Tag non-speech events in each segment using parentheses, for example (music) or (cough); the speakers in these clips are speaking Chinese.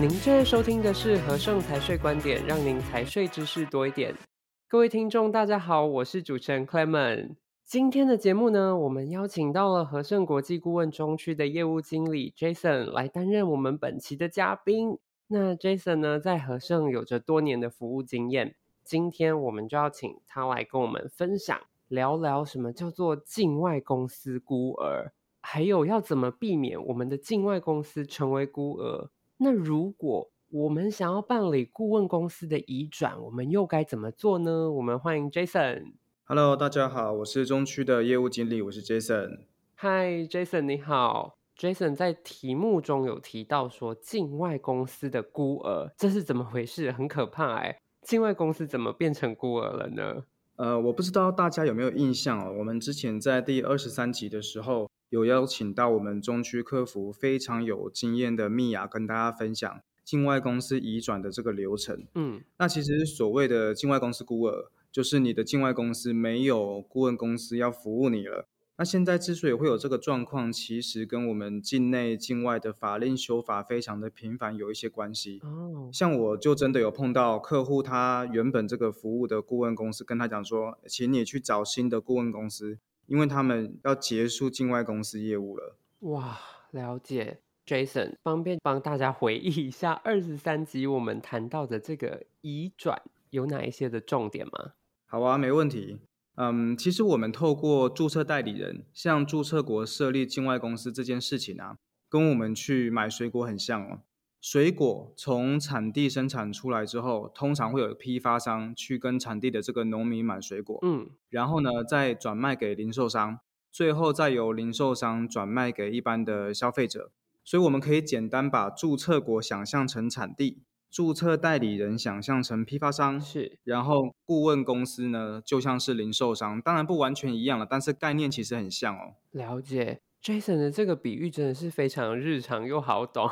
您正在收听的是和盛财税观点，让您财税知识多一点。各位听众，大家好，我是主持人 Clement。今天的节目呢，我们邀请到了和盛国际顾问中区的业务经理 Jason 来担任我们本期的嘉宾。那 Jason 呢，在和盛有着多年的服务经验，今天我们就要请他来跟我们分享，聊聊什么叫做境外公司孤儿，还有要怎么避免我们的境外公司成为孤儿。那如果我们想要办理顾问公司的移转，我们又该怎么做呢？我们欢迎 Jason。Hello，大家好，我是中区的业务经理，我是 Jason。Hi，Jason，你好。Jason 在题目中有提到说境外公司的孤儿，这是怎么回事？很可怕哎！境外公司怎么变成孤儿了呢？呃，我不知道大家有没有印象哦。我们之前在第二十三集的时候，有邀请到我们中区客服非常有经验的蜜雅跟大家分享境外公司移转的这个流程。嗯，那其实所谓的境外公司孤儿，就是你的境外公司没有顾问公司要服务你了。那现在之所以会有这个状况，其实跟我们境内境外的法令修法非常的频繁有一些关系。哦，像我就真的有碰到客户，他原本这个服务的顾问公司跟他讲说，请你去找新的顾问公司。因为他们要结束境外公司业务了。哇，了解，Jason，方便帮大家回忆一下二十三集我们谈到的这个移转有哪一些的重点吗？好啊，没问题。嗯，其实我们透过注册代理人向注册国设立境外公司这件事情啊，跟我们去买水果很像哦。水果从产地生产出来之后，通常会有批发商去跟产地的这个农民买水果，嗯，然后呢，再转卖给零售商，最后再由零售商转卖给一般的消费者。所以我们可以简单把注册国想象成产地，注册代理人想象成批发商，是，然后顾问公司呢就像是零售商，当然不完全一样了，但是概念其实很像哦。了解，Jason 的这个比喻真的是非常日常又好懂。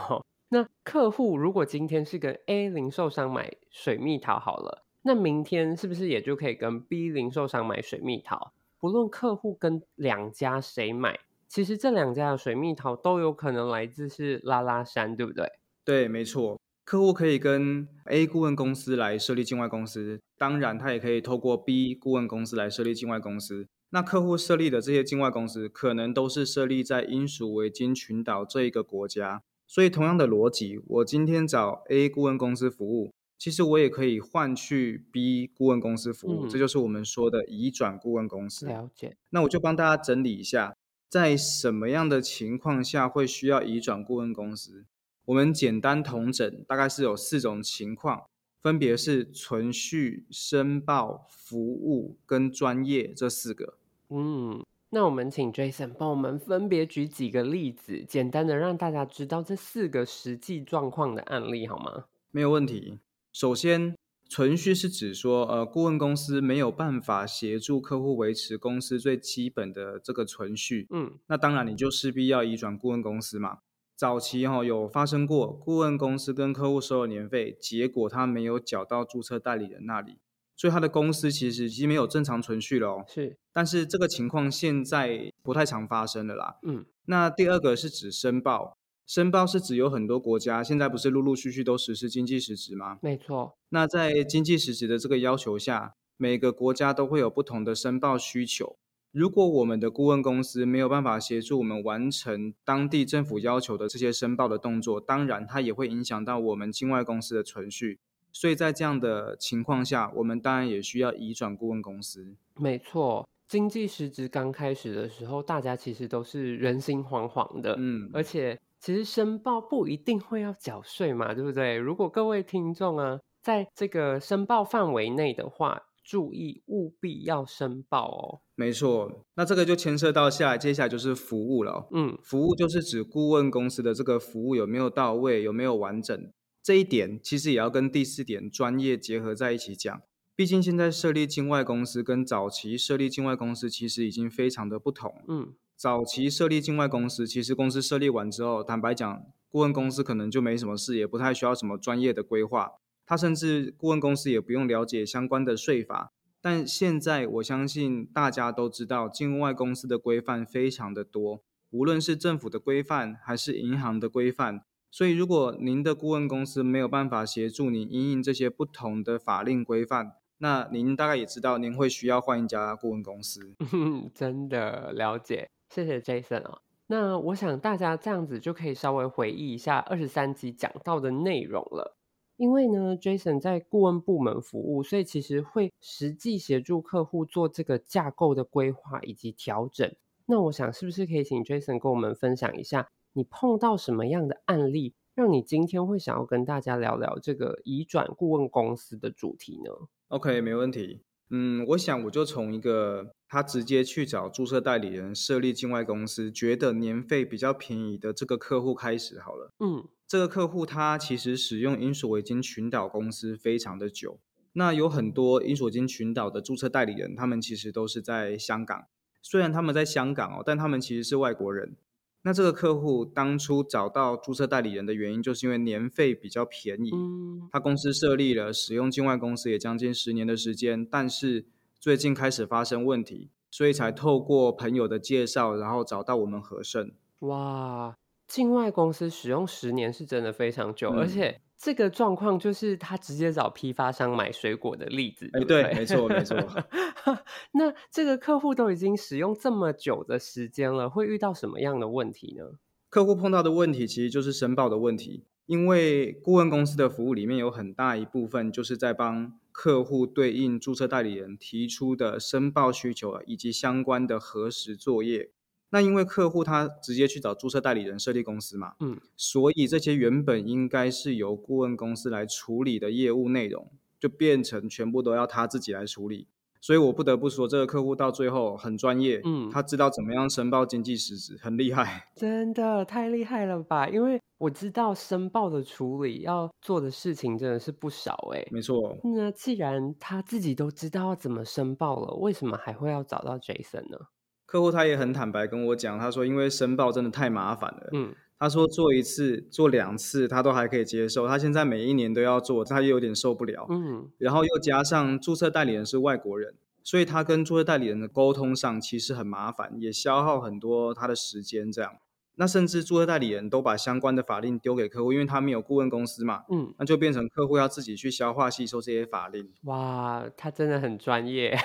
那客户如果今天是跟 A 零售商买水蜜桃好了，那明天是不是也就可以跟 B 零售商买水蜜桃？不论客户跟两家谁买，其实这两家的水蜜桃都有可能来自是拉拉山，对不对？对，没错。客户可以跟 A 顾问公司来设立境外公司，当然他也可以透过 B 顾问公司来设立境外公司。那客户设立的这些境外公司，可能都是设立在英属维京群岛这一个国家。所以，同样的逻辑，我今天找 A 顾问公司服务，其实我也可以换去 B 顾问公司服务，嗯，这就是我们说的移转顾问公司。了解。那我就帮大家整理一下，在什么样的情况下会需要移转顾问公司？我们简单统整，大概是有四种情况，分别是存续、申报、服务跟专业这四个。嗯。那我们请 Jason 帮我们分别举几个例子，简单的让大家知道这四个实际状况的案例，好吗？没有问题。首先，存续是指说，呃，顾问公司没有办法协助客户维持公司最基本的这个存续。嗯，那当然你就势必要移转顾问公司嘛。早期哈、哦、有发生过，顾问公司跟客户收了年费，结果他没有缴到注册代理人那里。所以他的公司其实已经没有正常存续了哦。是，但是这个情况现在不太常发生了啦。嗯，那第二个是指申报，申报是指有很多国家现在不是陆陆续续都实施经济实质吗？没错。那在经济实质的这个要求下，每个国家都会有不同的申报需求。如果我们的顾问公司没有办法协助我们完成当地政府要求的这些申报的动作，当然它也会影响到我们境外公司的存续。所以在这样的情况下，我们当然也需要移转顾问公司。没错，经济实质刚开始的时候，大家其实都是人心惶惶的。嗯，而且其实申报不一定会要缴税嘛，对不对？如果各位听众啊，在这个申报范围内的话，注意务必要申报哦。没错，那这个就牵涉到下来，接下来就是服务了。嗯，服务就是指顾问公司的这个服务有没有到位，有没有完整。这一点其实也要跟第四点专业结合在一起讲，毕竟现在设立境外公司跟早期设立境外公司其实已经非常的不同。嗯，早期设立境外公司，其实公司设立完之后，坦白讲，顾问公司可能就没什么事，也不太需要什么专业的规划，他甚至顾问公司也不用了解相关的税法。但现在我相信大家都知道，境外公司的规范非常的多，无论是政府的规范还是银行的规范。所以如果您的顾问公司没有办法协助你因应这些不同的法令规范，那您大概也知道您会需要换一家顾问公司。(laughs) 真的了解，谢谢 Jason 啊。那我想大家这样子就可以稍微回忆一下二十三集讲到的内容了。因为呢，Jason 在顾问部门服务，所以其实会实际协助客户做这个架构的规划以及调整。那我想，是不是可以请 Jason 跟我们分享一下，你碰到什么样的案例，让你今天会想要跟大家聊聊这个移转顾问公司的主题呢？OK，没问题。嗯，我想我就从一个他直接去找注册代理人设立境外公司，觉得年费比较便宜的这个客户开始好了。嗯。这个客户他其实使用英索维金群岛公司非常的久，那有很多英索金群岛的注册代理人，他们其实都是在香港。虽然他们在香港哦，但他们其实是外国人。那这个客户当初找到注册代理人的原因，就是因为年费比较便宜。他公司设立了，使用境外公司也将近十年的时间，但是最近开始发生问题，所以才透过朋友的介绍，然后找到我们和盛。哇！境外公司使用十年是真的非常久，嗯、而且这个状况就是他直接找批发商买水果的例子。哎，对，没错，没错。(laughs) 那这个客户都已经使用这么久的时间了，会遇到什么样的问题呢？客户碰到的问题其实就是申报的问题，因为顾问公司的服务里面有很大一部分就是在帮客户对应注册代理人提出的申报需求以及相关的核实作业。那因为客户他直接去找注册代理人设立公司嘛，嗯，所以这些原本应该是由顾问公司来处理的业务内容，就变成全部都要他自己来处理。所以我不得不说，这个客户到最后很专业，嗯，他知道怎么样申报经济实质，很厉害。真的太厉害了吧？因为我知道申报的处理要做的事情真的是不少哎。没错。那既然他自己都知道要怎么申报了，为什么还会要找到 Jason 呢？客户他也很坦白跟我讲，他说因为申报真的太麻烦了，嗯，他说做一次做两次他都还可以接受，他现在每一年都要做，他又有点受不了，嗯，然后又加上注册代理人是外国人，所以他跟注册代理人的沟通上其实很麻烦，也消耗很多他的时间这样。那甚至注册代理人都把相关的法令丢给客户，因为他没有顾问公司嘛，嗯，那就变成客户要自己去消化吸收这些法令。哇，他真的很专业，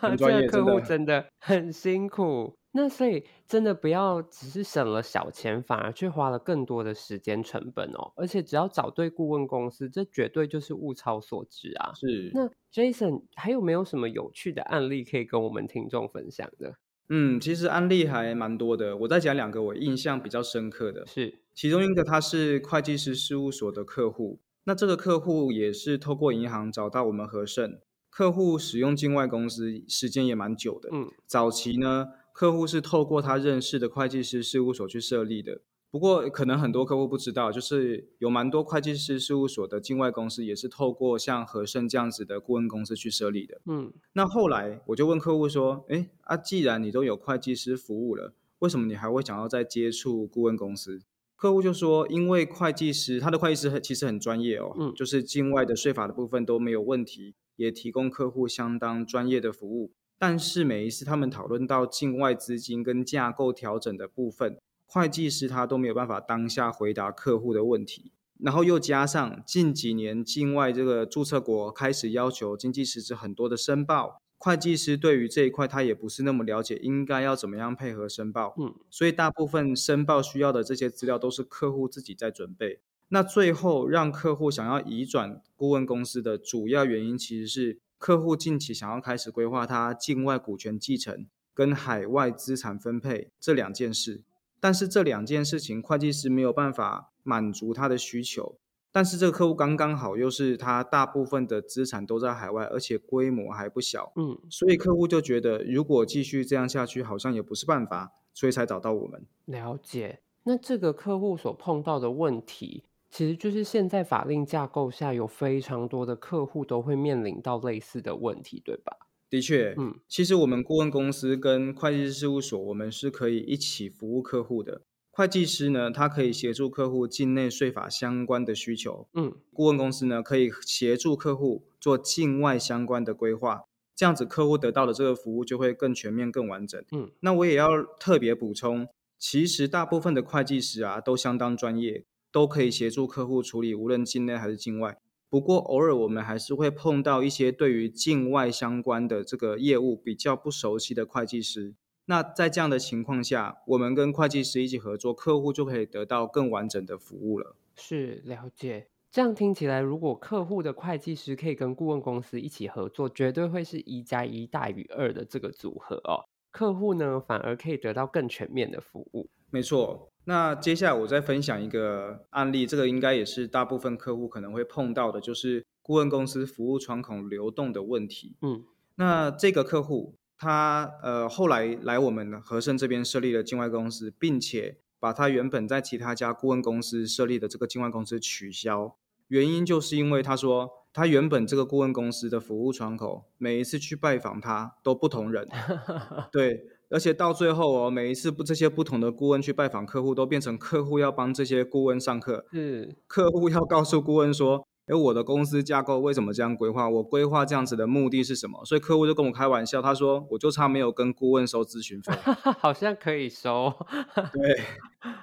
很 (laughs) 专业，这个客户真的很辛苦。那所以真的不要只是省了小钱，反而却花了更多的时间成本哦。而且只要找对顾问公司，这绝对就是物超所值啊。是。那 Jason 还有没有什么有趣的案例可以跟我们听众分享的？嗯，其实案例还蛮多的，我再讲两个我印象比较深刻的。是，其中一个他是会计师事务所的客户，那这个客户也是透过银行找到我们和盛，客户使用境外公司时间也蛮久的。嗯，早期呢，客户是透过他认识的会计师事务所去设立的。不过，可能很多客户不知道，就是有蛮多会计师事务所的境外公司也是透过像和盛这样子的顾问公司去设立的。嗯，那后来我就问客户说：“哎，啊，既然你都有会计师服务了，为什么你还会想要再接触顾问公司？”客户就说：“因为会计师他的会计师其实很专业哦，嗯，就是境外的税法的部分都没有问题，也提供客户相当专业的服务。但是每一次他们讨论到境外资金跟架构调整的部分。”会计师他都没有办法当下回答客户的问题，然后又加上近几年境外这个注册国开始要求经济实质很多的申报，会计师对于这一块他也不是那么了解，应该要怎么样配合申报。嗯，所以大部分申报需要的这些资料都是客户自己在准备。那最后让客户想要移转顾问公司的主要原因，其实是客户近期想要开始规划他境外股权继承跟海外资产分配这两件事。但是这两件事情，会计师没有办法满足他的需求。但是这个客户刚刚好又是他大部分的资产都在海外，而且规模还不小。嗯，所以客户就觉得，如果继续这样下去，好像也不是办法，所以才找到我们。了解。那这个客户所碰到的问题，其实就是现在法令架构下有非常多的客户都会面临到类似的问题，对吧？的确，嗯，其实我们顾问公司跟会计师事务所，我们是可以一起服务客户的。会计师呢，他可以协助客户境内税法相关的需求，嗯，顾问公司呢，可以协助客户做境外相关的规划，这样子客户得到的这个服务就会更全面、更完整。嗯，那我也要特别补充，其实大部分的会计师啊，都相当专业。都可以协助客户处理，无论境内还是境外。不过偶尔我们还是会碰到一些对于境外相关的这个业务比较不熟悉的会计师。那在这样的情况下，我们跟会计师一起合作，客户就可以得到更完整的服务了。是，了解。这样听起来，如果客户的会计师可以跟顾问公司一起合作，绝对会是一加一大于二的这个组合哦。客户呢，反而可以得到更全面的服务。没错。那接下来我再分享一个案例，这个应该也是大部分客户可能会碰到的，就是顾问公司服务窗口流动的问题。嗯，那这个客户他呃后来来我们和盛这边设立了境外公司，并且把他原本在其他家顾问公司设立的这个境外公司取消，原因就是因为他说他原本这个顾问公司的服务窗口每一次去拜访他都不同人，(laughs) 对。而且到最后哦，每一次不这些不同的顾问去拜访客户，都变成客户要帮这些顾问上课。嗯，客户要告诉顾问说：“哎，我的公司架构为什么这样规划？我规划这样子的目的是什么？”所以客户就跟我开玩笑，他说：“我就差没有跟顾问收咨询费。(laughs) ”好像可以收。对，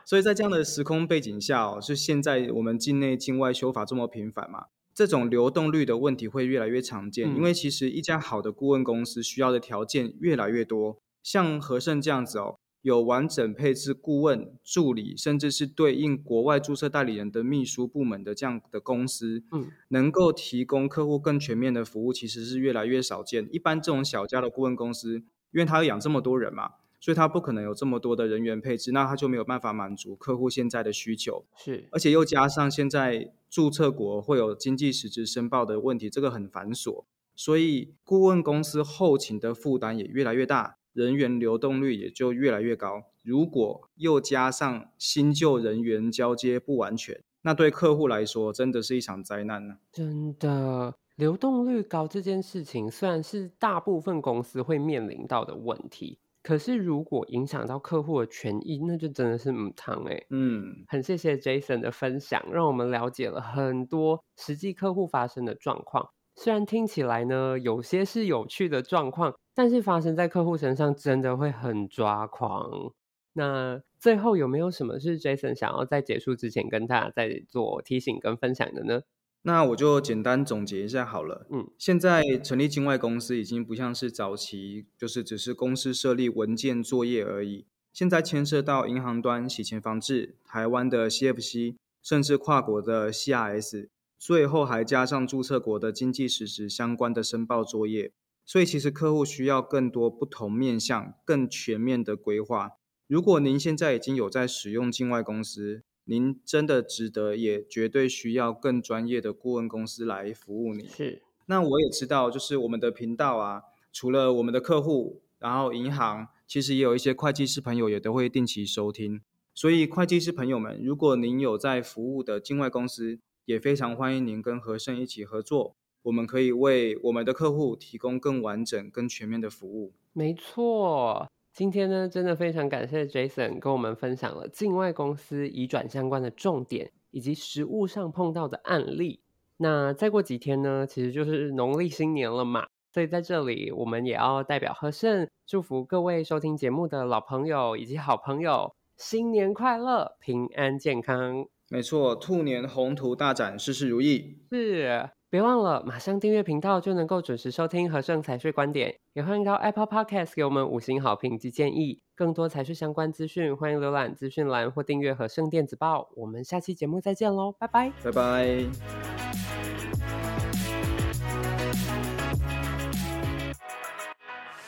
所以在这样的时空背景下哦，是现在我们境内境外修法这么频繁嘛，这种流动率的问题会越来越常见。嗯，因为其实一家好的顾问公司需要的条件越来越多。像和盛这样子哦，有完整配置顾问、助理，甚至是对应国外注册代理人的秘书部门的这样的公司，嗯，能够提供客户更全面的服务，其实是越来越少见。一般这种小家的顾问公司，因为他要养这么多人嘛，所以他不可能有这么多的人员配置，那他就没有办法满足客户现在的需求。是，而且又加上现在注册国会有经济实质申报的问题，这个很繁琐，所以顾问公司后勤的负担也越来越大。人员流动率也就越来越高。如果又加上新旧人员交接不完全，那对客户来说真的是一场灾难呢。真的，流动率高这件事情虽然是大部分公司会面临到的问题，可是如果影响到客户的权益，那就真的是母汤哎。嗯，很谢谢 Jason 的分享，让我们了解了很多实际客户发生的状况。虽然听起来呢，有些是有趣的状况，但是发生在客户身上真的会很抓狂。那最后有没有什么是 Jason 想要在结束之前跟大家再做提醒跟分享的呢？那我就简单总结一下好了。嗯，现在成立境外公司已经不像是早期，就是只是公司设立文件作业而已。现在牵涉到银行端洗钱防治、台湾的 CFC，甚至跨国的 CRS。最后还加上注册国的经济实质相关的申报作业，所以其实客户需要更多不同面向、更全面的规划。如果您现在已经有在使用境外公司，您真的值得，也绝对需要更专业的顾问公司来服务你。是，那我也知道，就是我们的频道啊，除了我们的客户，然后银行，其实也有一些会计师朋友也都会定期收听。所以会计师朋友们，如果您有在服务的境外公司，也非常欢迎您跟和盛一起合作，我们可以为我们的客户提供更完整、更全面的服务。没错，今天呢，真的非常感谢 Jason 跟我们分享了境外公司移转相关的重点，以及实务上碰到的案例。那再过几天呢，其实就是农历新年了嘛，所以在这里我们也要代表和盛，祝福各位收听节目的老朋友以及好朋友，新年快乐，平安健康。没错，兔年宏图大展，事事如意。是，别忘了马上订阅频道，就能够准时收听和盛财税观点。也欢迎到 Apple Podcast 给我们五星好评及建议。更多财税相关资讯，欢迎浏览资讯栏或订阅和盛电子报。我们下期节目再见喽，拜拜，拜拜。